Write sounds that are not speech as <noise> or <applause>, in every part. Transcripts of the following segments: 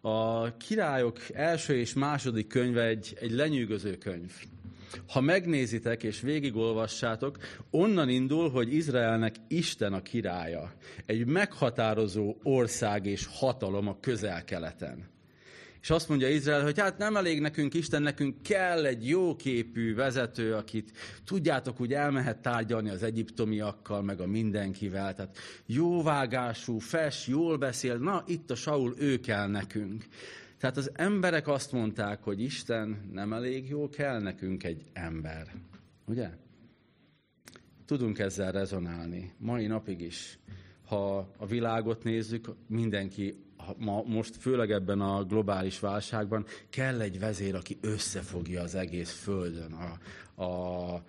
A királyok első és második könyve egy, egy lenyűgöző könyv. Ha megnézitek és végigolvassátok, onnan indul, hogy Izraelnek Isten a királya. Egy meghatározó ország és hatalom a közel-keleten. És azt mondja Izrael, hogy hát nem elég nekünk Isten, nekünk kell egy jóképű vezető, akit tudjátok, úgy elmehet tárgyalni az egyiptomiakkal, meg a mindenkivel. Tehát jóvágású, fes, jól beszél, na itt a Saul, ő kell nekünk. Tehát az emberek azt mondták, hogy Isten nem elég jó, kell nekünk egy ember. Ugye? Tudunk ezzel rezonálni, mai napig is. Ha a világot nézzük, mindenki ma, most főleg ebben a globális válságban kell egy vezér, aki összefogja az egész földön a, a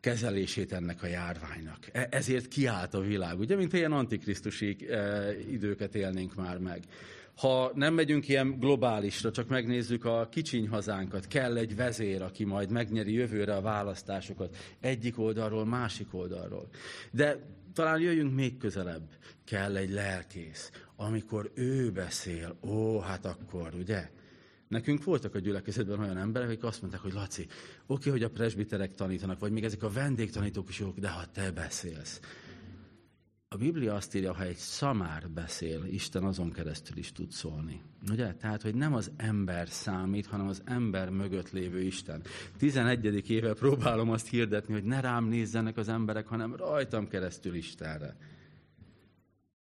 kezelését ennek a járványnak. E, ezért kiállt a világ, ugye, mint ilyen antikrisztusi e, időket élnénk már meg. Ha nem megyünk ilyen globálisra, csak megnézzük a kicsiny hazánkat, kell egy vezér, aki majd megnyeri jövőre a választásokat, egyik oldalról, másik oldalról. De talán jöjjünk még közelebb. Kell egy lelkész. Amikor ő beszél, ó, hát akkor, ugye? Nekünk voltak a gyülekezetben olyan emberek, akik azt mondták, hogy Laci, oké, hogy a presbiterek tanítanak, vagy még ezek a vendégtanítók is jók, de ha te beszélsz, a Biblia azt írja, ha egy szamár beszél, Isten azon keresztül is tud szólni. Ugye? Tehát, hogy nem az ember számít, hanem az ember mögött lévő Isten. 11. éve próbálom azt hirdetni, hogy ne rám nézzenek az emberek, hanem rajtam keresztül Istenre.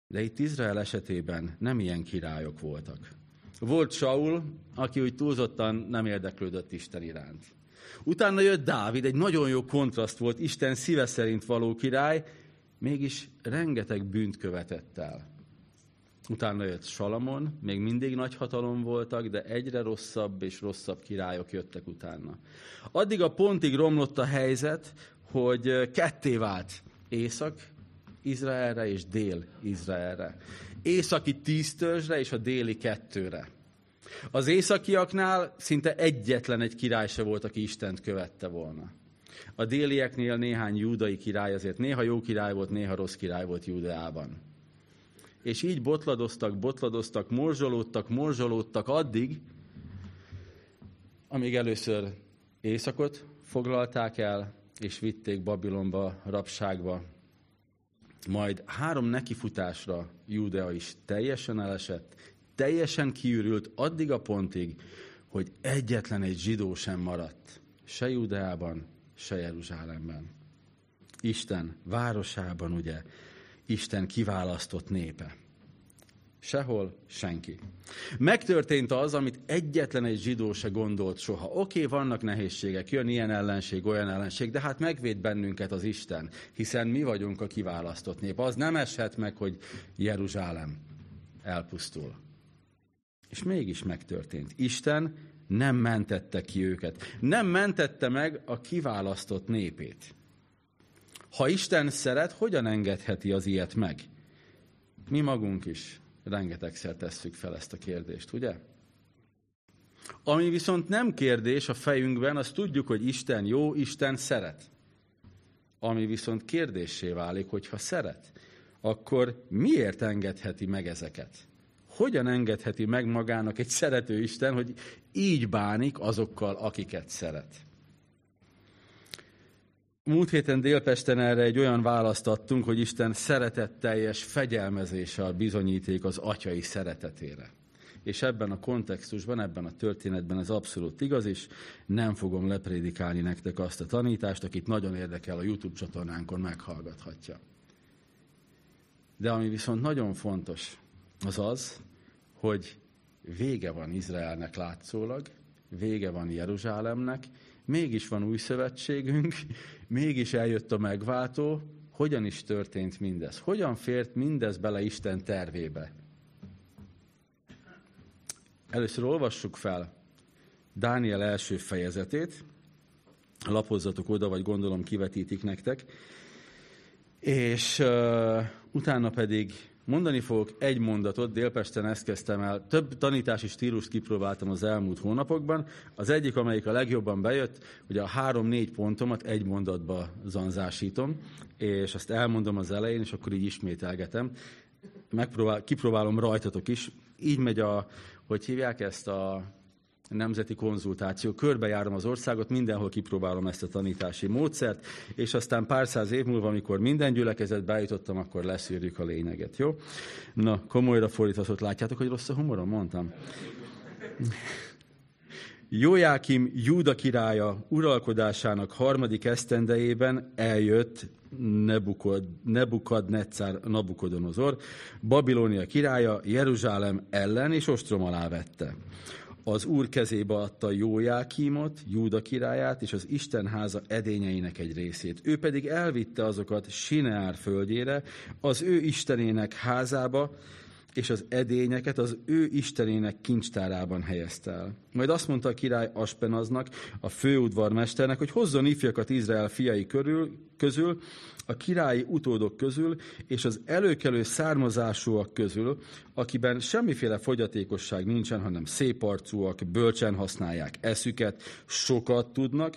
De itt Izrael esetében nem ilyen királyok voltak. Volt Saul, aki úgy túlzottan nem érdeklődött Isten iránt. Utána jött Dávid, egy nagyon jó kontraszt volt, Isten szíve szerint való király, mégis rengeteg bűnt követett el. Utána jött Salamon, még mindig nagy hatalom voltak, de egyre rosszabb és rosszabb királyok jöttek utána. Addig a pontig romlott a helyzet, hogy ketté vált Észak Izraelre és Dél Izraelre. Északi tíz törzsre és a déli kettőre. Az északiaknál szinte egyetlen egy király se volt, aki Istent követte volna. A délieknél néhány júdai király azért néha jó király volt, néha rossz király volt Júdeában. És így botladoztak, botladoztak, morzsolódtak, morzsolódtak addig, amíg először északot foglalták el, és vitték Babilonba, rabságba. Majd három nekifutásra Júdea is teljesen elesett, teljesen kiürült addig a pontig, hogy egyetlen egy zsidó sem maradt. Se Júdeában, se Jeruzsálemben. Isten városában, ugye, Isten kiválasztott népe. Sehol senki. Megtörtént az, amit egyetlen egy zsidó se gondolt soha. Oké, okay, vannak nehézségek, jön ilyen ellenség, olyan ellenség, de hát megvéd bennünket az Isten, hiszen mi vagyunk a kiválasztott nép. Az nem eshet meg, hogy Jeruzsálem elpusztul. És mégis megtörtént. Isten nem mentette ki őket. Nem mentette meg a kiválasztott népét. Ha Isten szeret, hogyan engedheti az ilyet meg? Mi magunk is rengetegszer tesszük fel ezt a kérdést, ugye? Ami viszont nem kérdés a fejünkben, azt tudjuk, hogy Isten jó, Isten szeret. Ami viszont kérdéssé válik, hogy ha szeret, akkor miért engedheti meg ezeket? Hogyan engedheti meg magának egy szerető Isten, hogy így bánik azokkal, akiket szeret. Múlt héten Délpesten erre egy olyan választ adtunk, hogy Isten szeretetteljes fegyelmezéssel bizonyíték az atyai szeretetére. És ebben a kontextusban, ebben a történetben ez abszolút igaz, és nem fogom leprédikálni nektek azt a tanítást, akit nagyon érdekel a YouTube csatornánkon meghallgathatja. De ami viszont nagyon fontos, az az, hogy vége van Izraelnek látszólag, vége van Jeruzsálemnek, mégis van új szövetségünk, <laughs> mégis eljött a megváltó, hogyan is történt mindez? Hogyan fért mindez bele Isten tervébe? Először olvassuk fel Dániel első fejezetét, lapozzatok oda, vagy gondolom kivetítik nektek, és uh, utána pedig Mondani fogok egy mondatot, Délpesten ezt kezdtem el. Több tanítási stílust kipróbáltam az elmúlt hónapokban. Az egyik, amelyik a legjobban bejött, hogy a három-négy pontomat egy mondatba zanzásítom, és azt elmondom az elején, és akkor így ismételgetem. Megpróbál, kipróbálom rajtatok is. Így megy a hogy hívják ezt a nemzeti konzultáció. Körbejárom az országot, mindenhol kipróbálom ezt a tanítási módszert, és aztán pár száz év múlva, amikor minden gyülekezet bejutottam, akkor leszűrjük a lényeget, jó? Na, komolyra fordítva, látjátok, hogy rossz a humorom, mondtam. Jójákim Júda királya uralkodásának harmadik esztendejében eljött Nebukod, Nebukadnetszár Nabukodonozor, Babilónia királya Jeruzsálem ellen, és ostrom alá vette. Az úr kezébe adta Jójákímot, Júda királyát, és az Isten háza edényeinek egy részét. Ő pedig elvitte azokat Sineár földjére, az ő istenének házába, és az edényeket az ő istenének kincstárában helyezte el. Majd azt mondta a király Aspenaznak, a főudvarmesternek, hogy hozzon ifjakat Izrael fiai körül, közül, a királyi utódok közül, és az előkelő származásúak közül, akiben semmiféle fogyatékosság nincsen, hanem szép arcúak, bölcsen használják eszüket, sokat tudnak,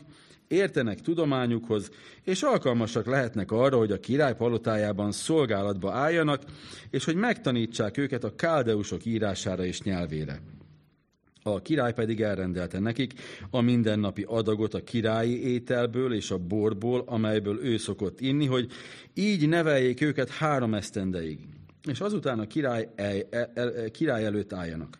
értenek tudományukhoz, és alkalmasak lehetnek arra, hogy a király palotájában szolgálatba álljanak, és hogy megtanítsák őket a káldeusok írására és nyelvére. A király pedig elrendelte nekik a mindennapi adagot a királyi ételből és a borból, amelyből ő szokott inni, hogy így neveljék őket három esztendeig. És azután a király, el, el, el, király előtt álljanak.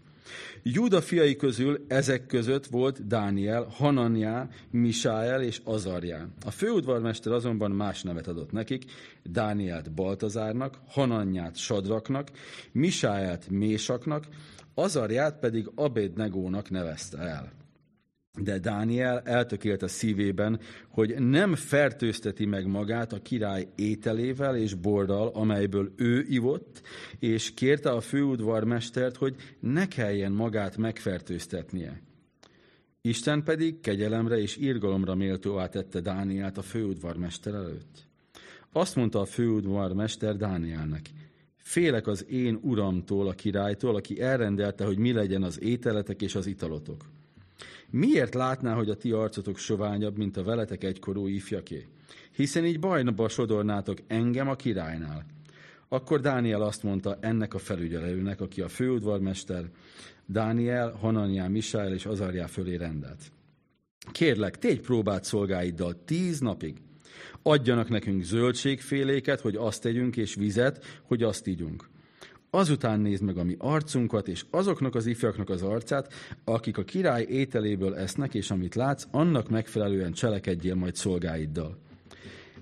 Júda fiai közül ezek között volt Dániel, Hananiá, Misáel és Azarjá. A főudvarmester azonban más nevet adott nekik, Dánielt Baltazárnak, Hananyát Sadraknak, Misáelt Mésaknak, Azarját pedig Abednegónak nevezte el. De Dániel eltökélt a szívében, hogy nem fertőzteti meg magát a király ételével és borral, amelyből ő ivott, és kérte a főudvarmestert, hogy ne kelljen magát megfertőztetnie. Isten pedig kegyelemre és irgalomra méltóvá tette Dánielt a főudvarmester előtt. Azt mondta a főudvarmester Dánielnek, félek az én uramtól, a királytól, aki elrendelte, hogy mi legyen az ételetek és az italotok Miért látná, hogy a ti arcotok soványabb, mint a veletek egykorú ifjaké? Hiszen így bajnaba sodornátok engem a királynál. Akkor Dániel azt mondta ennek a felügyelőnek, aki a főudvarmester, Dániel, Hananiá, Misáel és Azarjá fölé rendelt. Kérlek, tégy próbát szolgáiddal tíz napig. Adjanak nekünk zöldségféléket, hogy azt tegyünk, és vizet, hogy azt ígyunk. Azután nézd meg a mi arcunkat, és azoknak az ifjaknak az arcát, akik a király ételéből esznek, és amit látsz, annak megfelelően cselekedjél majd szolgáiddal.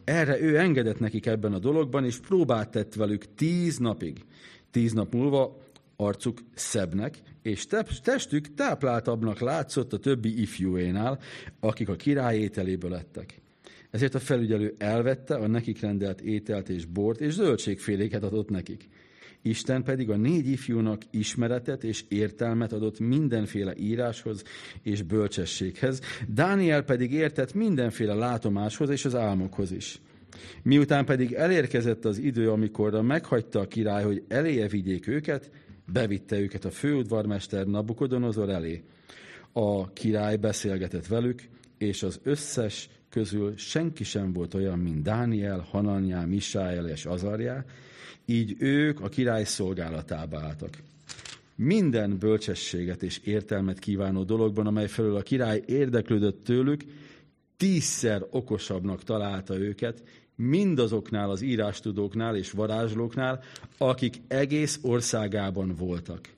Erre ő engedett nekik ebben a dologban, és próbát tett velük tíz napig. Tíz nap múlva arcuk szebbnek, és testük tápláltabbnak látszott a többi ifjúénál, akik a király ételéből ettek. Ezért a felügyelő elvette a nekik rendelt ételt és bort, és zöldségféléket adott nekik. Isten pedig a négy ifjúnak ismeretet és értelmet adott mindenféle íráshoz és bölcsességhez, Dániel pedig értett mindenféle látomáshoz és az álmokhoz is. Miután pedig elérkezett az idő, amikor meghagyta a király, hogy eléje vigyék őket, bevitte őket a főudvarmester Nabukodonozor elé. A király beszélgetett velük, és az összes közül senki sem volt olyan, mint Dániel, Hananyá, Misáel és Azarjá, így ők a király szolgálatába álltak. Minden bölcsességet és értelmet kívánó dologban, amely felől a király érdeklődött tőlük, tízszer okosabbnak találta őket, mindazoknál az írástudóknál és varázslóknál, akik egész országában voltak.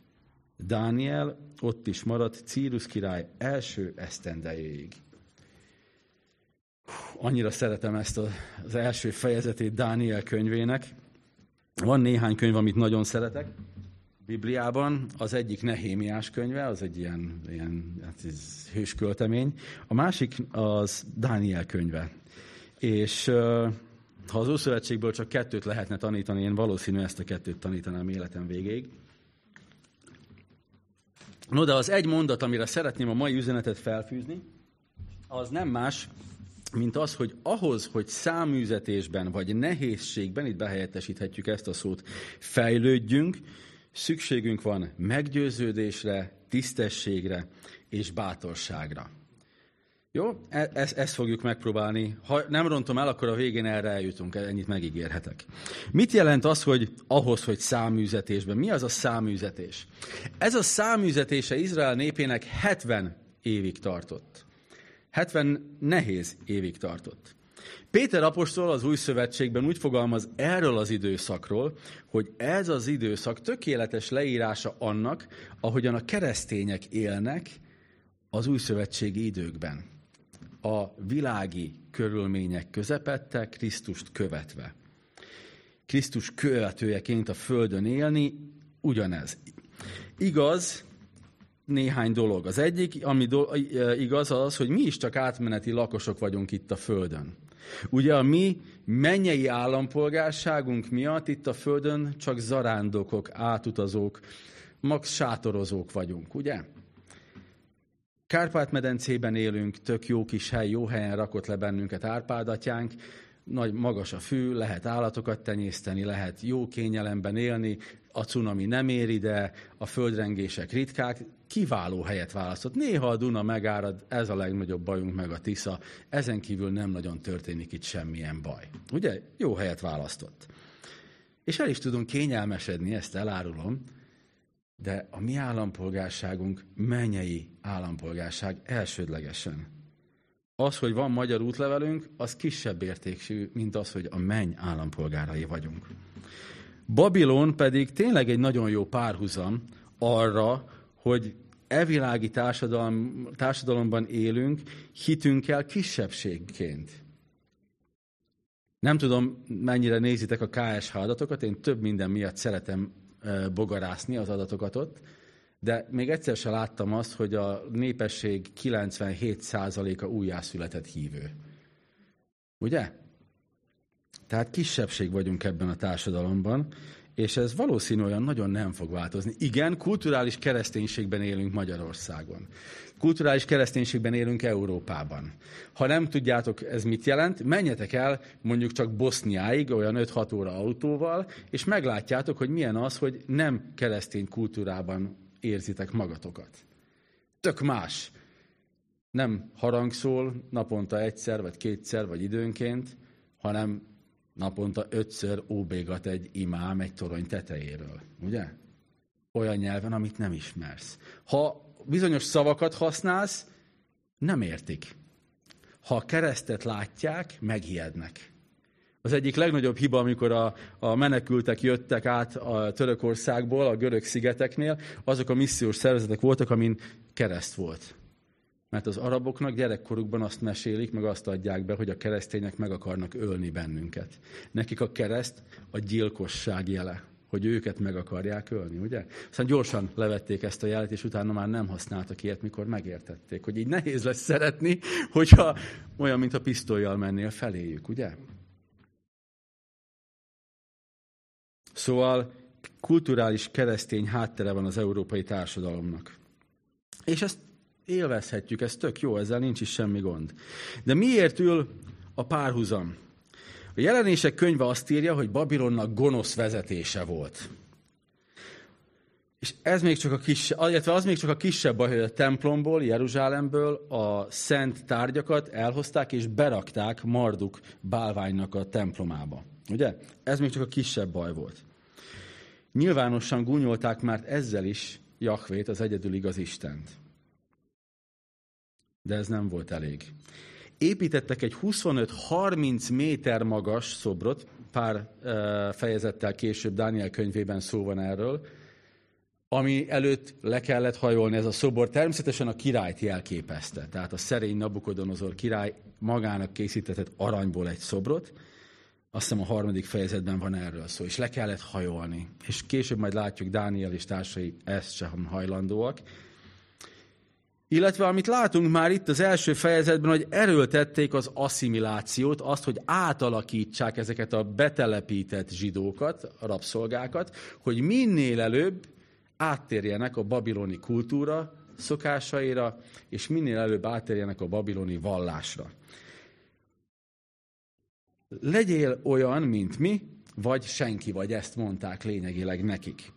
Dániel ott is maradt Círus király első esztendejéig. Annyira szeretem ezt az első fejezetét Dániel könyvének. Van néhány könyv, amit nagyon szeretek. Bibliában az egyik Nehémiás könyve, az egy ilyen, ilyen hát ez hősköltemény. A másik az Dániel könyve. És ha az Ószövetségből csak kettőt lehetne tanítani, én valószínű ezt a kettőt tanítanám életem végéig. No, de az egy mondat, amire szeretném a mai üzenetet felfűzni, az nem más, mint az, hogy ahhoz, hogy száműzetésben vagy nehézségben, itt behelyettesíthetjük ezt a szót, fejlődjünk, szükségünk van meggyőződésre, tisztességre és bátorságra. Jó? E- ezt, ezt fogjuk megpróbálni. Ha nem rontom el, akkor a végén erre eljutunk, ennyit megígérhetek. Mit jelent az, hogy ahhoz, hogy száműzetésben? Mi az a száműzetés? Ez a száműzetése Izrael népének 70 évig tartott. 70 nehéz évig tartott. Péter apostol az új szövetségben úgy fogalmaz erről az időszakról, hogy ez az időszak tökéletes leírása annak, ahogyan a keresztények élnek az új szövetségi időkben. A világi körülmények közepette, Krisztust követve. Krisztus követőjeként a Földön élni, ugyanez. Igaz, néhány dolog. Az egyik, ami do- igaz, az, hogy mi is csak átmeneti lakosok vagyunk itt a Földön. Ugye a mi mennyei állampolgárságunk miatt itt a Földön csak zarándokok, átutazók, max sátorozók vagyunk, ugye? Kárpát-medencében élünk, tök jó kis hely, jó helyen rakott le bennünket Árpádatyánk, nagy, magas a fű, lehet állatokat tenyészteni, lehet jó kényelemben élni, a cunami nem ér ide, a földrengések ritkák, kiváló helyet választott. Néha a Duna megárad, ez a legnagyobb bajunk, meg a Tisza, ezen kívül nem nagyon történik itt semmilyen baj. Ugye? Jó helyet választott. És el is tudunk kényelmesedni, ezt elárulom, de a mi állampolgárságunk mennyei állampolgárság elsődlegesen. Az, hogy van magyar útlevelünk, az kisebb értékű, mint az, hogy a menny állampolgárai vagyunk. Babilon pedig tényleg egy nagyon jó párhuzam arra, hogy evilági társadalom, társadalomban élünk, hitünkkel kisebbségként. Nem tudom, mennyire nézitek a KSH adatokat, én több minden miatt szeretem bogarászni az adatokat ott, de még egyszer sem láttam azt, hogy a népesség 97%-a újjászületett hívő. Ugye? Tehát kisebbség vagyunk ebben a társadalomban, és ez valószínűleg nagyon nem fog változni. Igen, kulturális kereszténységben élünk Magyarországon. Kulturális kereszténységben élünk Európában. Ha nem tudjátok, ez mit jelent, menjetek el mondjuk csak Boszniáig, olyan 5-6 óra autóval, és meglátjátok, hogy milyen az, hogy nem keresztény kultúrában érzitek magatokat. Tök más. Nem harangszól naponta egyszer, vagy kétszer, vagy időnként, hanem naponta ötször óbégat egy imám egy torony tetejéről. Ugye? Olyan nyelven, amit nem ismersz. Ha bizonyos szavakat használsz, nem értik. Ha a keresztet látják, megijednek. Az egyik legnagyobb hiba, amikor a, a menekültek jöttek át a Törökországból, a görög szigeteknél, azok a missziós szervezetek voltak, amin kereszt volt. Mert az araboknak gyerekkorukban azt mesélik, meg azt adják be, hogy a keresztények meg akarnak ölni bennünket. Nekik a kereszt a gyilkosság jele, hogy őket meg akarják ölni, ugye? Aztán gyorsan levették ezt a jelet, és utána már nem használtak ilyet, mikor megértették, hogy így nehéz lesz szeretni, hogyha olyan, mint a pisztolyjal mennél feléjük, ugye? Szóval kulturális keresztény háttere van az európai társadalomnak. És ezt élvezhetjük, ez tök jó, ezzel nincs is semmi gond. De miért ül a párhuzam? A jelenések könyve azt írja, hogy Babilonnak gonosz vezetése volt. És ez még csak a kis, illetve az még csak a kisebb baj, hogy a templomból, Jeruzsálemből a szent tárgyakat elhozták és berakták Marduk bálványnak a templomába. Ugye? Ez még csak a kisebb baj volt. Nyilvánosan gúnyolták már ezzel is Jahvét, az egyedül igaz Istent. De ez nem volt elég. Építettek egy 25-30 méter magas szobrot, pár fejezettel később Dániel könyvében szó van erről, ami előtt le kellett hajolni ez a szobor. Természetesen a királyt jelképezte. Tehát a szerény Nabukodonozor király magának készítetett aranyból egy szobrot, azt hiszem a harmadik fejezetben van erről szó, és le kellett hajolni. És később majd látjuk, Dániel és társai ezt sem hajlandóak. Illetve amit látunk már itt az első fejezetben, hogy erőltették az asszimilációt, azt, hogy átalakítsák ezeket a betelepített zsidókat, a rabszolgákat, hogy minél előbb áttérjenek a babiloni kultúra szokásaira, és minél előbb áttérjenek a babiloni vallásra. Legyél olyan, mint mi, vagy senki vagy, ezt mondták lényegileg nekik.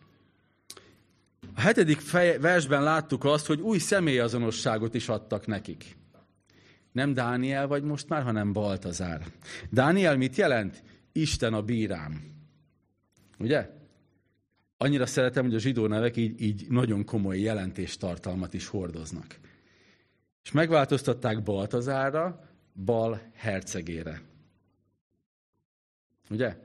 A hetedik fej, versben láttuk azt, hogy új személyazonosságot is adtak nekik. Nem Dániel vagy most már, hanem Baltazár. Dániel mit jelent? Isten a bírám. Ugye? Annyira szeretem, hogy a zsidó nevek így, így nagyon komoly jelentéstartalmat is hordoznak. És megváltoztatták Baltazárra, Bal hercegére. Ugye?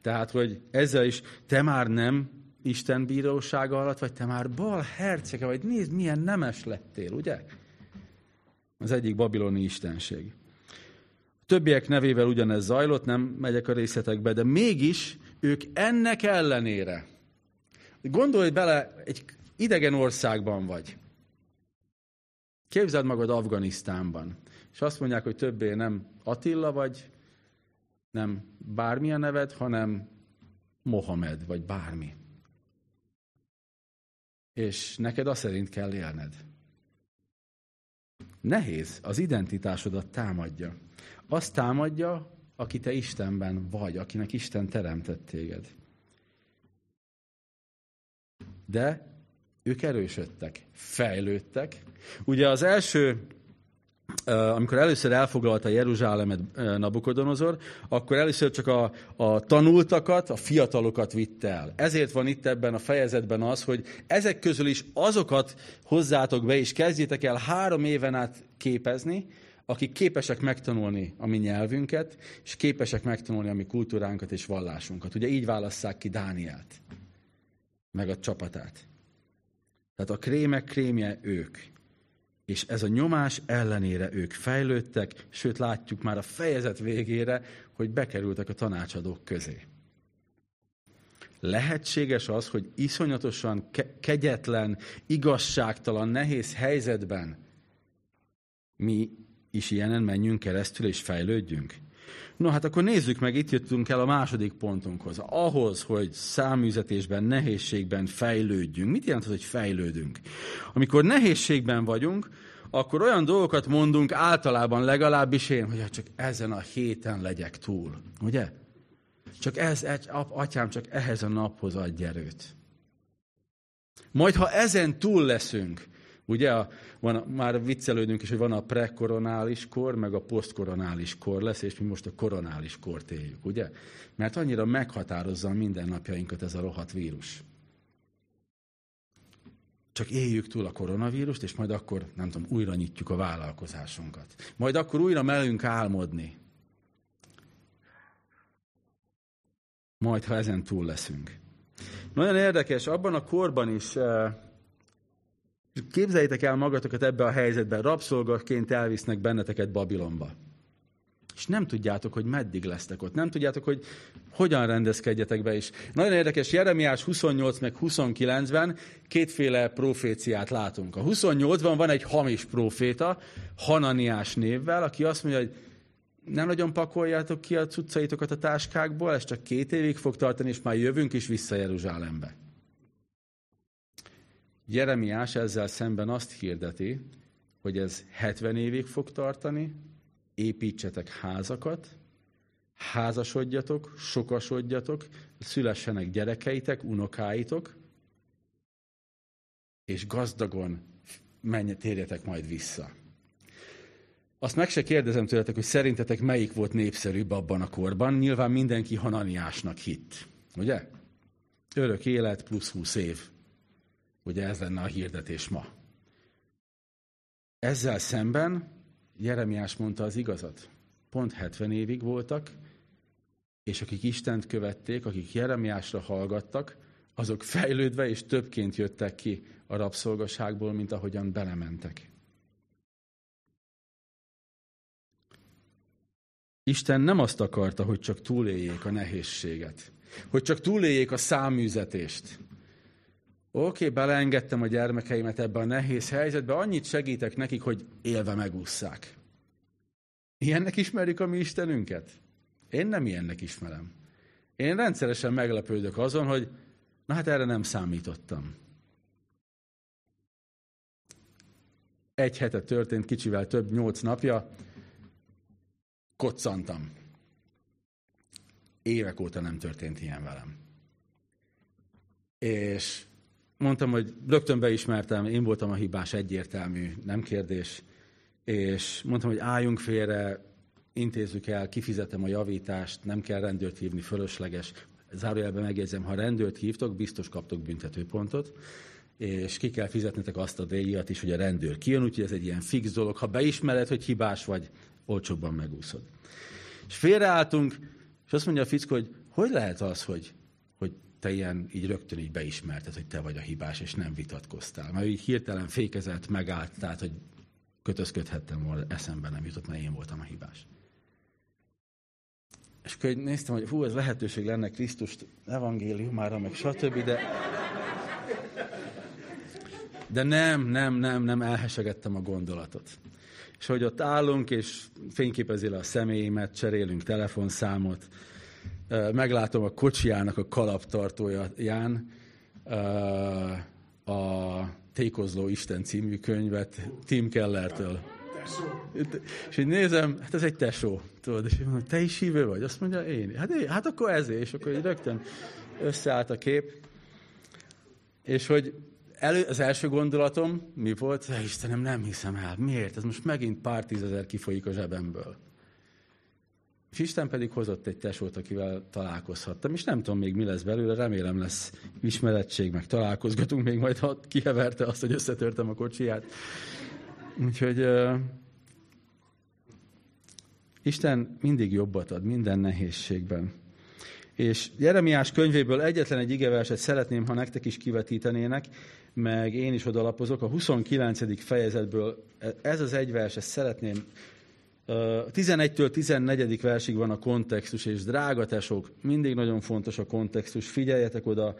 Tehát, hogy ezzel is te már nem Isten bírósága alatt, vagy te már bal hercege, vagy nézd, milyen nemes lettél, ugye? Az egyik babiloni istenség. A többiek nevével ugyanez zajlott, nem megyek a részletekbe, de mégis ők ennek ellenére. Gondolj bele, egy idegen országban vagy. Képzeld magad Afganisztánban. És azt mondják, hogy többé nem Attila vagy, nem bármilyen neved, hanem Mohamed, vagy bármi. És neked azt szerint kell élned. Nehéz, az identitásodat támadja. Azt támadja, aki te Istenben vagy, akinek Isten teremtett téged. De ők erősödtek, fejlődtek. Ugye az első amikor először elfoglalta Jeruzsálemet Nabukodonozor, akkor először csak a, a tanultakat, a fiatalokat vitte el. Ezért van itt ebben a fejezetben az, hogy ezek közül is azokat hozzátok be, és kezdjétek el három éven át képezni, akik képesek megtanulni a mi nyelvünket, és képesek megtanulni a mi kultúránkat és vallásunkat. Ugye így válasszák ki Dánielt, meg a csapatát. Tehát a krémek krémje ők. És ez a nyomás ellenére ők fejlődtek, sőt látjuk már a fejezet végére, hogy bekerültek a tanácsadók közé. Lehetséges az, hogy iszonyatosan ke- kegyetlen, igazságtalan, nehéz helyzetben mi is ilyenen menjünk keresztül és fejlődjünk? No, hát akkor nézzük meg, itt jöttünk el a második pontunkhoz. Ahhoz, hogy száműzetésben, nehézségben fejlődjünk. Mit jelent az, hogy fejlődünk? Amikor nehézségben vagyunk, akkor olyan dolgokat mondunk általában legalábbis én, hogy csak ezen a héten legyek túl. Ugye? Csak ez, atyám, csak ehhez a naphoz adj erőt. Majd, ha ezen túl leszünk, Ugye a, van, már viccelődünk is, hogy van a prekoronális kor, meg a posztkoronális kor lesz, és mi most a koronális kort éljük, ugye? Mert annyira meghatározza a mindennapjainkat ez a rohadt vírus. Csak éljük túl a koronavírust, és majd akkor, nem tudom, újra nyitjuk a vállalkozásunkat. Majd akkor újra melünk álmodni. Majd, ha ezen túl leszünk. Nagyon érdekes, abban a korban is eh, Képzeljétek el magatokat ebbe a helyzetben, rabszolgaként elvisznek benneteket Babilonba. És nem tudjátok, hogy meddig lesztek ott. Nem tudjátok, hogy hogyan rendezkedjetek be is. Nagyon érdekes, Jeremiás 28 meg 29-ben kétféle proféciát látunk. A 28-ban van egy hamis proféta, Hananiás névvel, aki azt mondja, hogy nem nagyon pakoljátok ki a cuccaitokat a táskákból, ez csak két évig fog tartani, és már jövünk is vissza Jeruzsálembe. Jeremiás ezzel szemben azt hirdeti, hogy ez 70 évig fog tartani, építsetek házakat, házasodjatok, sokasodjatok, szülessenek gyerekeitek, unokáitok, és gazdagon menj, térjetek majd vissza. Azt meg se kérdezem tőletek, hogy szerintetek melyik volt népszerűbb abban a korban. Nyilván mindenki Hananiásnak hitt. Ugye? Örök élet plusz 20 év. Ugye ez lenne a hirdetés ma. Ezzel szemben Jeremiás mondta az igazat. Pont 70 évig voltak, és akik Istent követték, akik Jeremiásra hallgattak, azok fejlődve és többként jöttek ki a rabszolgaságból, mint ahogyan belementek. Isten nem azt akarta, hogy csak túléljék a nehézséget, hogy csak túléljék a száműzetést, Oké, okay, beleengedtem a gyermekeimet ebbe a nehéz helyzetbe, annyit segítek nekik, hogy élve megússzák. Ilyennek ismerik a mi Istenünket? Én nem ilyennek ismerem. Én rendszeresen meglepődök azon, hogy na hát erre nem számítottam. Egy hete történt, kicsivel több, nyolc napja, koccantam. Évek óta nem történt ilyen velem. És mondtam, hogy rögtön beismertem, én voltam a hibás, egyértelmű, nem kérdés. és mondtam, hogy álljunk félre, intézzük el, kifizetem a javítást, nem kell rendőrt hívni, fölösleges. Zárójelben megjegyzem, ha rendőrt hívtok, biztos kaptok büntetőpontot, és ki kell fizetnetek azt a díjat is, hogy a rendőr kijön, úgyhogy ez egy ilyen fix dolog. Ha beismered, hogy hibás vagy, olcsóbban megúszod. És félreálltunk, és azt mondja a fickó, hogy hogy lehet az, hogy, hogy te ilyen így rögtön így beismerted, hogy te vagy a hibás, és nem vitatkoztál. Mert így hirtelen fékezett, megállt, tehát, hogy kötözködhettem volna, eszembe nem jutott, mert én voltam a hibás. És akkor néztem, hogy hú, ez lehetőség lenne Krisztus evangéliumára, meg stb., de... De nem, nem, nem, nem, elhesegettem a gondolatot. És hogy ott állunk, és fényképezi le a személyemet, cserélünk telefonszámot, meglátom a kocsiának a kalaptartóján a Tékozló Isten című könyvet Tim Kellertől. És így nézem, hát ez egy tesó, tudod, és mondom, te is hívő vagy? Azt mondja, én. Hát, én, hát akkor ezért, és akkor így rögtön összeállt a kép. És hogy elő, az első gondolatom mi volt? Istenem, nem hiszem el. Miért? Ez most megint pár tízezer kifolyik a zsebemből. És Isten pedig hozott egy tesót, akivel találkozhattam, és nem tudom még mi lesz belőle, remélem lesz ismerettség, meg találkozgatunk még majd, ha kiheverte azt, hogy összetörtem a kocsiját. Úgyhogy uh, Isten mindig jobbat ad minden nehézségben. És Jeremiás könyvéből egyetlen egy igeverset szeretném, ha nektek is kivetítenének, meg én is odalapozok. A 29. fejezetből ez az egy vers, ezt szeretném 11-től 14. versig van a kontextus, és drága tesók, mindig nagyon fontos a kontextus, figyeljetek oda,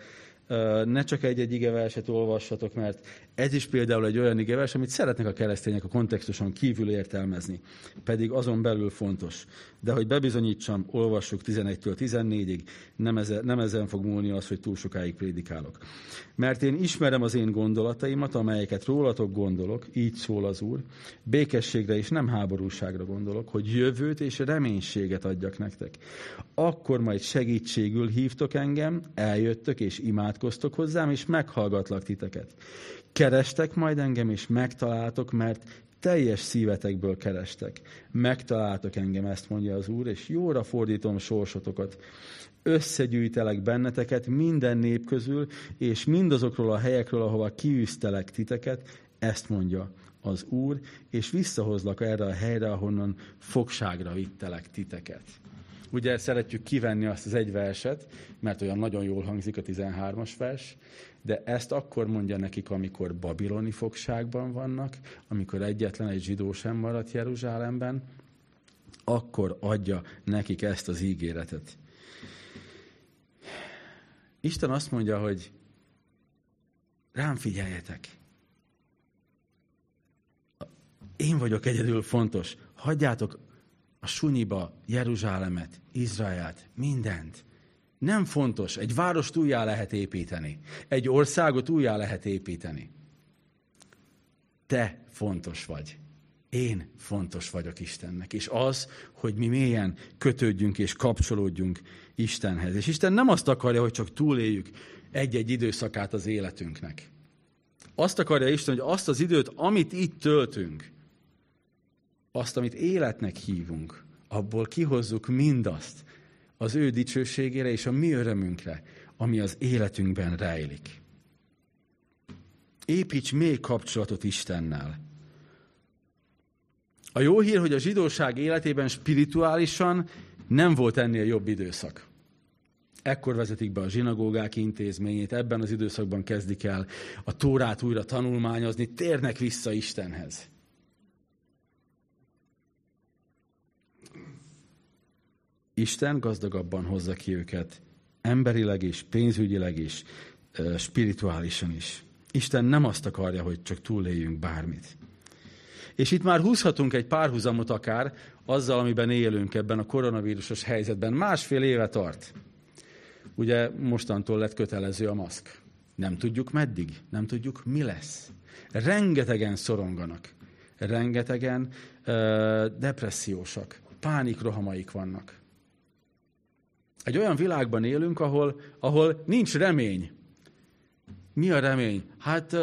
ne csak egy-egy igeverset olvassatok, mert ez is például egy olyan igevers, amit szeretnek a keresztények a kontextuson kívül értelmezni, pedig azon belül fontos. De hogy bebizonyítsam, olvassuk 11-től 14-ig, nem, ezen, nem ezen fog múlni az, hogy túl sokáig prédikálok. Mert én ismerem az én gondolataimat, amelyeket rólatok gondolok, így szól az Úr, békességre és nem háborúságra gondolok, hogy jövőt és reménységet adjak nektek. Akkor majd segítségül hívtok engem, eljöttök és imádkoztok hozzám, és meghallgatlak titeket. Kerestek majd engem, és megtaláltok, mert teljes szívetekből kerestek. Megtaláltok engem, ezt mondja az Úr, és jóra fordítom sorsotokat. Összegyűjtelek benneteket minden nép közül, és mindazokról a helyekről, ahova kiűztelek titeket, ezt mondja az Úr, és visszahozlak erre a helyre, ahonnan fogságra vittelek titeket. Ugye szeretjük kivenni azt az egy verset, mert olyan nagyon jól hangzik a 13-as vers, de ezt akkor mondja nekik, amikor babiloni fogságban vannak, amikor egyetlen egy zsidó sem maradt Jeruzsálemben, akkor adja nekik ezt az ígéretet. Isten azt mondja, hogy rám figyeljetek. Én vagyok egyedül fontos. Hagyjátok a sunyiba Jeruzsálemet, Izraelt, mindent. Nem fontos. Egy várost újjá lehet építeni. Egy országot újjá lehet építeni. Te fontos vagy. Én fontos vagyok Istennek. És az, hogy mi mélyen kötődjünk és kapcsolódjunk Istenhez. És Isten nem azt akarja, hogy csak túléljük egy-egy időszakát az életünknek. Azt akarja Isten, hogy azt az időt, amit itt töltünk, azt, amit életnek hívunk, abból kihozzuk mindazt, az ő dicsőségére és a mi örömünkre, ami az életünkben rejlik. Építs még kapcsolatot Istennel. A jó hír, hogy a zsidóság életében spirituálisan nem volt ennél jobb időszak. Ekkor vezetik be a zsinagógák intézményét, ebben az időszakban kezdik el a Tórát újra tanulmányozni, térnek vissza Istenhez. Isten gazdagabban hozza ki őket, emberileg is, pénzügyileg is, spirituálisan is. Isten nem azt akarja, hogy csak túléljünk bármit. És itt már húzhatunk egy párhuzamot akár azzal, amiben élünk ebben a koronavírusos helyzetben. Másfél éve tart. Ugye mostantól lett kötelező a maszk. Nem tudjuk meddig, nem tudjuk mi lesz. Rengetegen szoronganak. Rengetegen uh, depressziósak. Pánikrohamaik vannak. Egy olyan világban élünk, ahol, ahol nincs remény. Mi a remény? Hát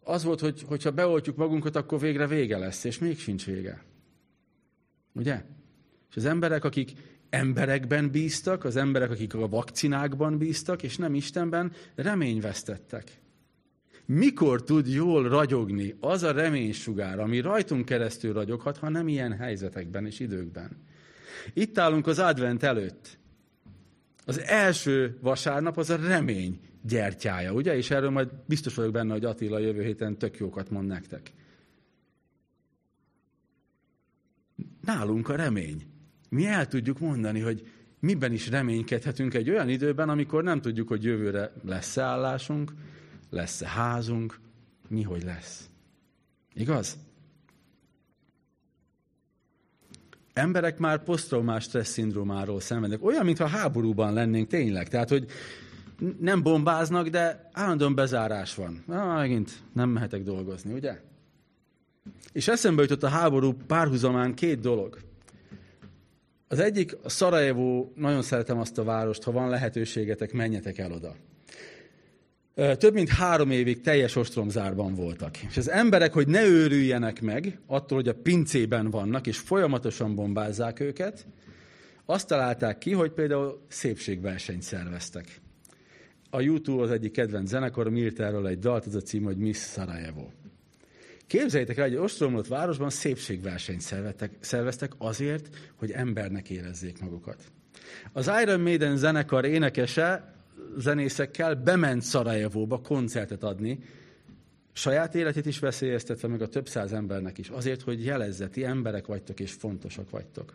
az volt, hogy hogyha beoltjuk magunkat, akkor végre vége lesz, és még sincs vége. Ugye? És az emberek, akik emberekben bíztak, az emberek, akik a vakcinákban bíztak, és nem Istenben, reményvesztettek. Mikor tud jól ragyogni az a reménysugár, ami rajtunk keresztül ragyoghat, ha nem ilyen helyzetekben és időkben? Itt állunk az advent előtt. Az első vasárnap az a remény gyertyája, ugye? És erről majd biztos vagyok benne, hogy Attila jövő héten tök jókat mond nektek. Nálunk a remény. Mi el tudjuk mondani, hogy miben is reménykedhetünk egy olyan időben, amikor nem tudjuk, hogy jövőre lesz-e állásunk, lesz-e házunk, mi hogy lesz. Igaz? Emberek már posztraumás stressz szindrómáról szenvednek. Olyan, mintha háborúban lennénk tényleg. Tehát, hogy nem bombáznak, de állandóan bezárás van. Na, megint nem mehetek dolgozni, ugye? És eszembe jutott a háború párhuzamán két dolog. Az egyik, a Szarajevó, nagyon szeretem azt a várost, ha van lehetőségetek, menjetek el oda. Több mint három évig teljes ostromzárban voltak. És az emberek, hogy ne őrüljenek meg attól, hogy a pincében vannak, és folyamatosan bombázzák őket, azt találták ki, hogy például szépségversenyt szerveztek. A YouTube az egyik kedvenc zenekarom írt erről egy dalt, az a cím, hogy Miss Sarajevo. Képzeljétek el, hogy egy ostromlott városban szépségversenyt szerveztek, szerveztek azért, hogy embernek érezzék magukat. Az Iron Maiden zenekar énekese zenészekkel bement Szarajevóba koncertet adni, saját életét is veszélyeztetve, meg a több száz embernek is, azért, hogy jelezzeti emberek vagytok és fontosak vagytok.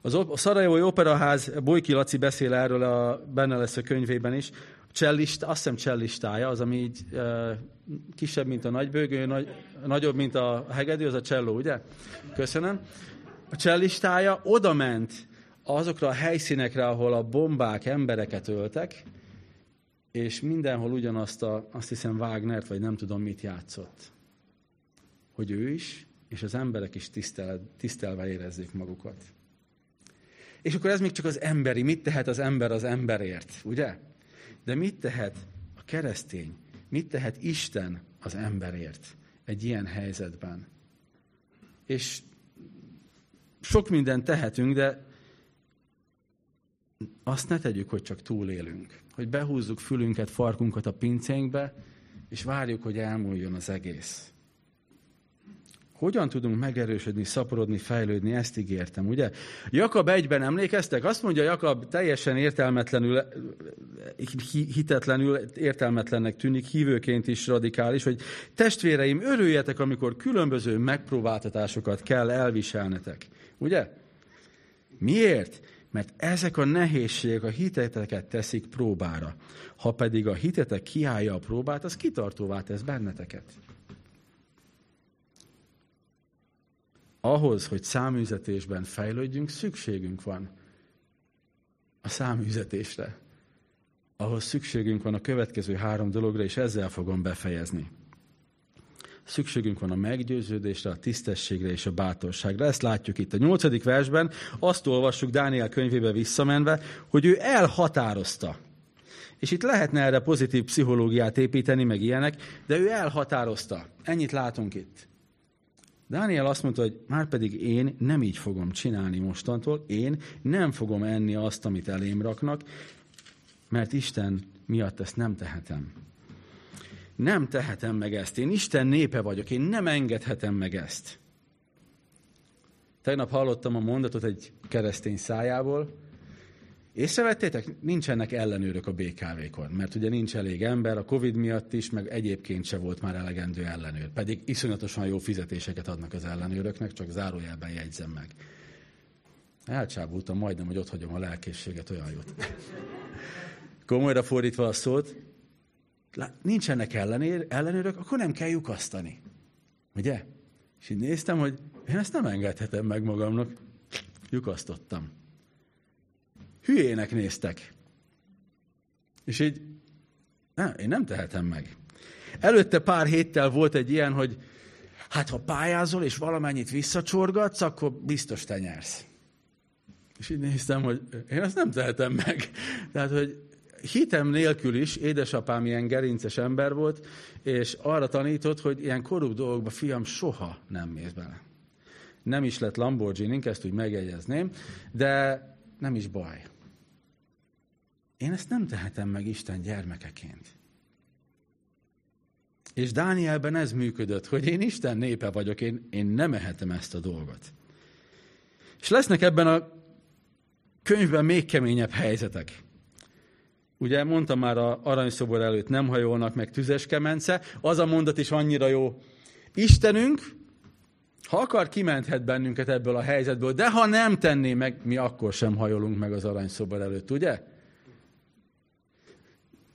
Az a Szarajevói Operaház, Bojki Laci beszél erről a benne lesz a könyvében is, csellist, azt hiszem csellistája, az, ami így e, kisebb, mint a nagybőgő, nagy, nagyobb, mint a hegedű, az a cselló, ugye? Köszönöm. A csellistája oda ment azokra a helyszínekre, ahol a bombák embereket öltek, és mindenhol ugyanazt a, azt hiszem Wagnert, vagy nem tudom mit játszott. Hogy ő is, és az emberek is tisztel, tisztelve érezzék magukat. És akkor ez még csak az emberi. Mit tehet az ember az emberért, ugye? De mit tehet a keresztény? Mit tehet Isten az emberért egy ilyen helyzetben? És sok mindent tehetünk, de azt ne tegyük, hogy csak túlélünk. Hogy behúzzuk fülünket, farkunkat a pincénkbe, és várjuk, hogy elmúljon az egész. Hogyan tudunk megerősödni, szaporodni, fejlődni, ezt ígértem, ugye? Jakab egyben emlékeztek? Azt mondja Jakab teljesen értelmetlenül, hitetlenül, értelmetlennek tűnik, hívőként is radikális, hogy testvéreim, örüljetek, amikor különböző megpróbáltatásokat kell elviselnetek. Ugye? Miért? Mert ezek a nehézségek a hiteteket teszik próbára. Ha pedig a hitetek kiállja a próbát, az kitartóvá tesz benneteket. ahhoz, hogy száműzetésben fejlődjünk, szükségünk van a száműzetésre. Ahhoz szükségünk van a következő három dologra, és ezzel fogom befejezni. Szükségünk van a meggyőződésre, a tisztességre és a bátorságra. Ezt látjuk itt a nyolcadik versben. Azt olvassuk Dániel könyvébe visszamenve, hogy ő elhatározta. És itt lehetne erre pozitív pszichológiát építeni, meg ilyenek, de ő elhatározta. Ennyit látunk itt. Dániel azt mondta, hogy már pedig én nem így fogom csinálni mostantól, én nem fogom enni azt, amit elém raknak, mert Isten miatt ezt nem tehetem. Nem tehetem meg ezt. Én Isten népe vagyok, én nem engedhetem meg ezt. Tegnap hallottam a mondatot egy keresztény szájából, Észrevettétek? Nincsenek ellenőrök a BKV-kon, mert ugye nincs elég ember, a Covid miatt is, meg egyébként se volt már elegendő ellenőr. Pedig iszonyatosan jó fizetéseket adnak az ellenőröknek, csak zárójelben jegyzem meg. Elcsábultam majdnem, hogy ott hagyom a lelkészséget, olyan jót. Komolyra fordítva a szót, nincsenek ellenér, ellenőrök, akkor nem kell lyukasztani. Ugye? És így néztem, hogy én ezt nem engedhetem meg magamnak. Lyukasztottam hülyének néztek. És így, nem, én nem tehetem meg. Előtte pár héttel volt egy ilyen, hogy hát ha pályázol és valamennyit visszacsorgatsz, akkor biztos te nyersz. És így néztem, hogy én ezt nem tehetem meg. Tehát, hogy hitem nélkül is édesapám ilyen gerinces ember volt, és arra tanított, hogy ilyen korrupt dolgokba fiam soha nem mész bele. Nem is lett lamborghini ezt úgy megjegyezném, de nem is baj. Én ezt nem tehetem meg Isten gyermekeként. És Dánielben ez működött, hogy én Isten népe vagyok, én, én nem ehetem ezt a dolgot. És lesznek ebben a könyvben még keményebb helyzetek. Ugye mondtam már a aranyszobor előtt, nem hajolnak meg tüzes kemence. Az a mondat is annyira jó. Istenünk, ha akar, kimenthet bennünket ebből a helyzetből, de ha nem tenné meg, mi akkor sem hajolunk meg az aranyszobor előtt, ugye?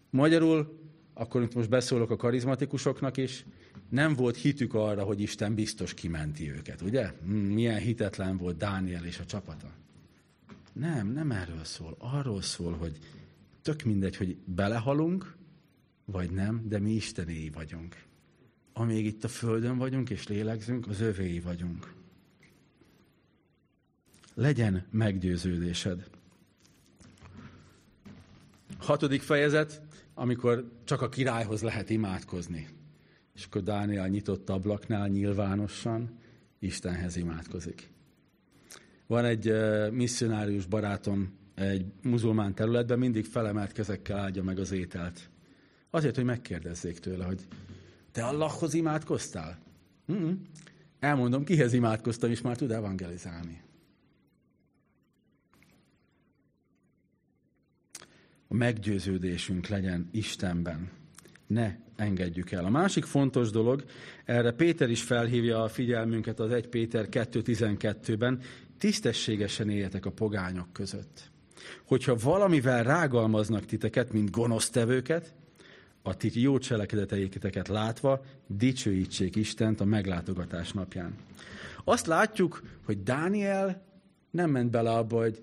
Magyarul, akkor itt most beszólok a karizmatikusoknak is, nem volt hitük arra, hogy Isten biztos kimenti őket, ugye? Hmm, milyen hitetlen volt Dániel és a csapata. Nem, nem erről szól. Arról szól, hogy tök mindegy, hogy belehalunk, vagy nem, de mi Istenéi vagyunk. Amíg itt a Földön vagyunk és lélegzünk, az övéi vagyunk. Legyen meggyőződésed. Hatodik fejezet, amikor csak a királyhoz lehet imádkozni. És akkor Dániel nyitott ablaknál nyilvánosan Istenhez imádkozik. Van egy uh, misszionárius barátom egy muzulmán területben, mindig felemelt kezekkel áldja meg az ételt. Azért, hogy megkérdezzék tőle, hogy te Allahhoz imádkoztál? Mm-mm. Elmondom, kihez imádkoztam, és már tud evangelizálni. A meggyőződésünk legyen Istenben. Ne engedjük el. A másik fontos dolog, erre Péter is felhívja a figyelmünket az 1 Péter 2.12-ben, tisztességesen éljetek a pogányok között. Hogyha valamivel rágalmaznak titeket, mint gonosztevőket, a ti jó cselekedeteiketeket látva dicsőítsék Istent a meglátogatás napján. Azt látjuk, hogy Dániel nem ment bele abba, hogy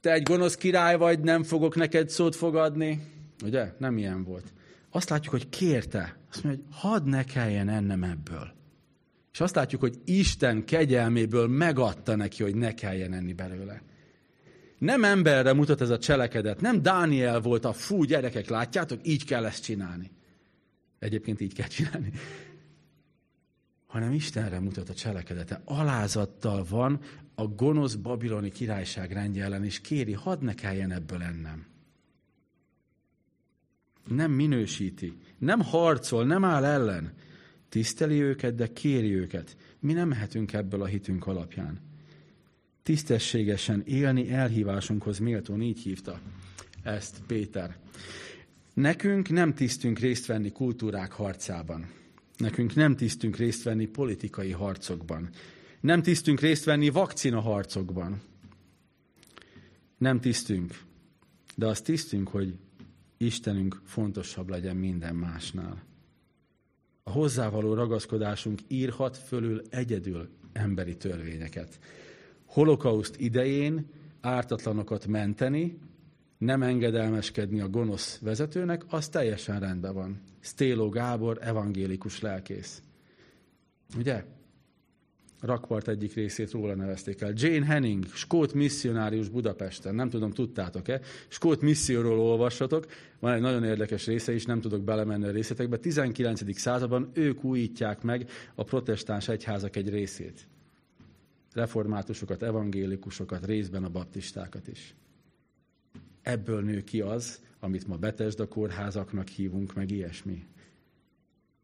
te egy gonosz király vagy, nem fogok neked szót fogadni. Ugye? Nem ilyen volt. Azt látjuk, hogy kérte. Azt mondja, hogy hadd ne kelljen ennem ebből. És azt látjuk, hogy Isten kegyelméből megadta neki, hogy ne kelljen enni belőle. Nem emberre mutat ez a cselekedet, nem Dániel volt a fú, gyerekek, látjátok, így kell ezt csinálni. Egyébként így kell csinálni. Hanem Istenre mutat a cselekedete. Alázattal van a gonosz babiloni királyság rendje ellen, és kéri, hadd ne kelljen ebből ennem. Nem minősíti, nem harcol, nem áll ellen. Tiszteli őket, de kéri őket. Mi nem mehetünk ebből a hitünk alapján tisztességesen élni elhívásunkhoz méltón, így hívta ezt Péter. Nekünk nem tisztünk részt venni kultúrák harcában. Nekünk nem tisztünk részt venni politikai harcokban. Nem tisztünk részt venni vakcina harcokban. Nem tisztünk. De azt tisztünk, hogy Istenünk fontosabb legyen minden másnál. A hozzávaló ragaszkodásunk írhat fölül egyedül emberi törvényeket holokauszt idején ártatlanokat menteni, nem engedelmeskedni a gonosz vezetőnek, az teljesen rendben van. Stéló Gábor, evangélikus lelkész. Ugye? Rakpart egyik részét róla nevezték el. Jane Henning, skót misszionárius Budapesten. Nem tudom, tudtátok-e? Skót misszióról olvassatok. Van egy nagyon érdekes része is, nem tudok belemenni a részletekbe. 19. században ők újítják meg a protestáns egyházak egy részét reformátusokat, evangélikusokat, részben a baptistákat is. Ebből nő ki az, amit ma Betesda kórházaknak hívunk, meg ilyesmi.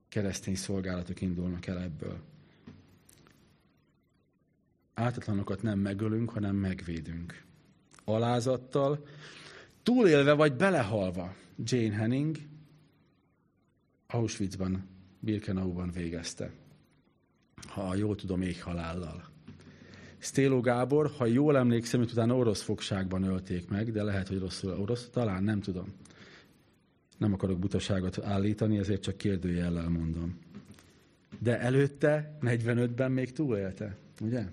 Keresztény szolgálatok indulnak el ebből. Áltatlanokat nem megölünk, hanem megvédünk. Alázattal, túlélve vagy belehalva. Jane Henning Auschwitzban, Birkenauban végezte. Ha jól tudom, halállal. Stéló Gábor, ha jól emlékszem, hogy utána orosz fogságban ölték meg, de lehet, hogy rosszul orosz, talán nem tudom. Nem akarok butaságot állítani, ezért csak kérdőjellel mondom. De előtte, 45-ben még túlélte, ugye?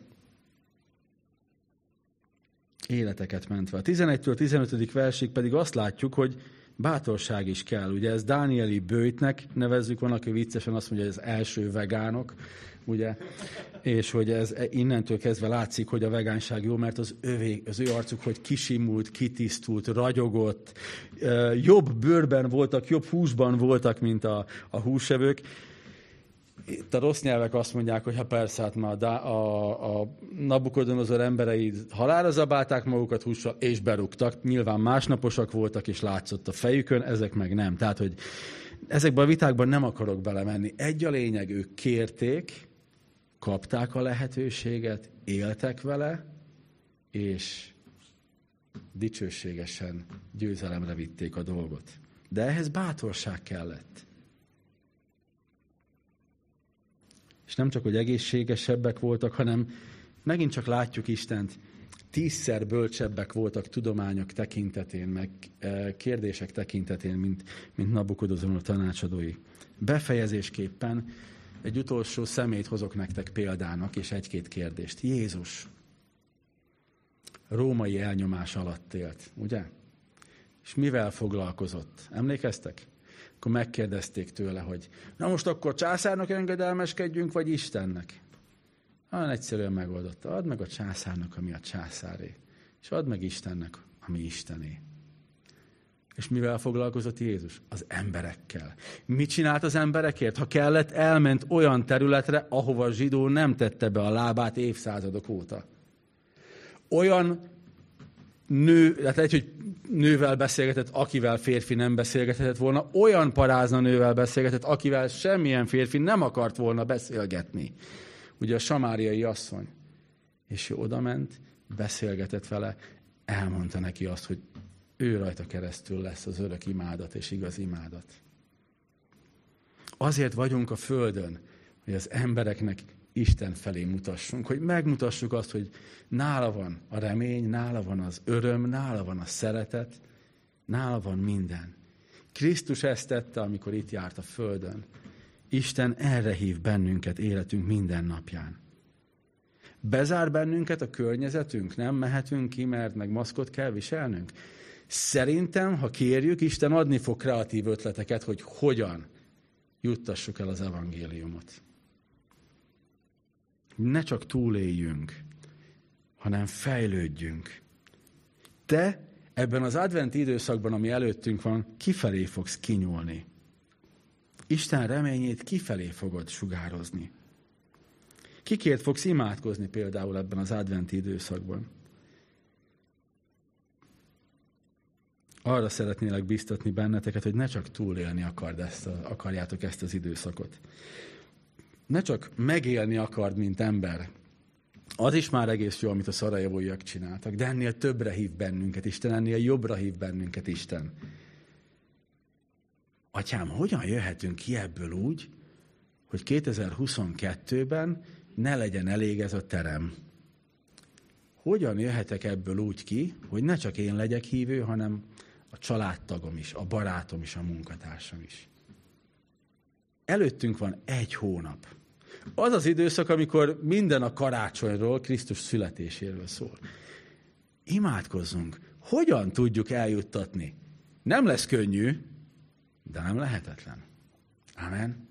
Életeket mentve. A 11-től 15. versig pedig azt látjuk, hogy bátorság is kell. Ugye ez Dánieli bőjtnek nevezzük, van, aki viccesen azt mondja, hogy az első vegánok, ugye, és hogy ez innentől kezdve látszik, hogy a vegánság jó, mert az, övé, az ő arcuk, hogy kisimult, kitisztult, ragyogott, jobb bőrben voltak, jobb húsban voltak, mint a, a húsevők, itt a rossz nyelvek azt mondják, hogy ha persze, hát már a, a, a Nabukodonozor emberei halára zabálták magukat hússal, és berúgtak. Nyilván másnaposak voltak, és látszott a fejükön, ezek meg nem. Tehát, hogy ezekben a vitákban nem akarok belemenni. Egy a lényeg, ők kérték, kapták a lehetőséget, éltek vele, és dicsőségesen győzelemre vitték a dolgot. De ehhez bátorság kellett. És nem csak, hogy egészségesebbek voltak, hanem megint csak látjuk Istent, tízszer bölcsebbek voltak tudományok tekintetén, meg e, kérdések tekintetén, mint, mint Nabukodozor tanácsadói. Befejezésképpen egy utolsó szemét hozok nektek példának, és egy-két kérdést. Jézus római elnyomás alatt élt, ugye? És mivel foglalkozott? Emlékeztek? Akkor megkérdezték tőle, hogy na most akkor császárnak engedelmeskedjünk, vagy Istennek? Nagyon egyszerűen megoldotta. Add meg a császárnak, ami a császáré. És add meg Istennek, ami Istené. És mivel foglalkozott Jézus? Az emberekkel. Mit csinált az emberekért? Ha kellett, elment olyan területre, ahova a zsidó nem tette be a lábát évszázadok óta. Olyan nő, tehát egy, hogy nővel beszélgetett, akivel férfi nem beszélgethetett volna, olyan parázna nővel beszélgetett, akivel semmilyen férfi nem akart volna beszélgetni. Ugye a samáriai asszony. És ő odament, beszélgetett vele, elmondta neki azt, hogy ő rajta keresztül lesz az örök imádat és igaz imádat. Azért vagyunk a Földön, hogy az embereknek Isten felé mutassunk, hogy megmutassuk azt, hogy nála van a remény, nála van az öröm, nála van a szeretet, nála van minden. Krisztus ezt tette, amikor itt járt a Földön. Isten erre hív bennünket életünk minden napján. Bezár bennünket a környezetünk, nem mehetünk ki, mert meg maszkot kell viselnünk. Szerintem, ha kérjük, Isten adni fog kreatív ötleteket, hogy hogyan juttassuk el az evangéliumot. Ne csak túléljünk, hanem fejlődjünk. Te ebben az advent időszakban, ami előttünk van, kifelé fogsz kinyúlni. Isten reményét kifelé fogod sugározni. Kikért fogsz imádkozni például ebben az adventi időszakban? Arra szeretnélek biztatni benneteket, hogy ne csak túlélni akard ezt a, akarjátok ezt az időszakot. Ne csak megélni akard, mint ember. Az is már egész jó, amit a szarajevóiak csináltak, de ennél többre hív bennünket Isten, ennél jobbra hív bennünket Isten. Atyám, hogyan jöhetünk ki ebből úgy, hogy 2022-ben ne legyen elég ez a terem? Hogyan jöhetek ebből úgy ki, hogy ne csak én legyek hívő, hanem a családtagom is, a barátom is, a munkatársam is. Előttünk van egy hónap. Az az időszak, amikor minden a karácsonyról, Krisztus születéséről szól. Imádkozzunk. Hogyan tudjuk eljuttatni? Nem lesz könnyű, de nem lehetetlen. Amen.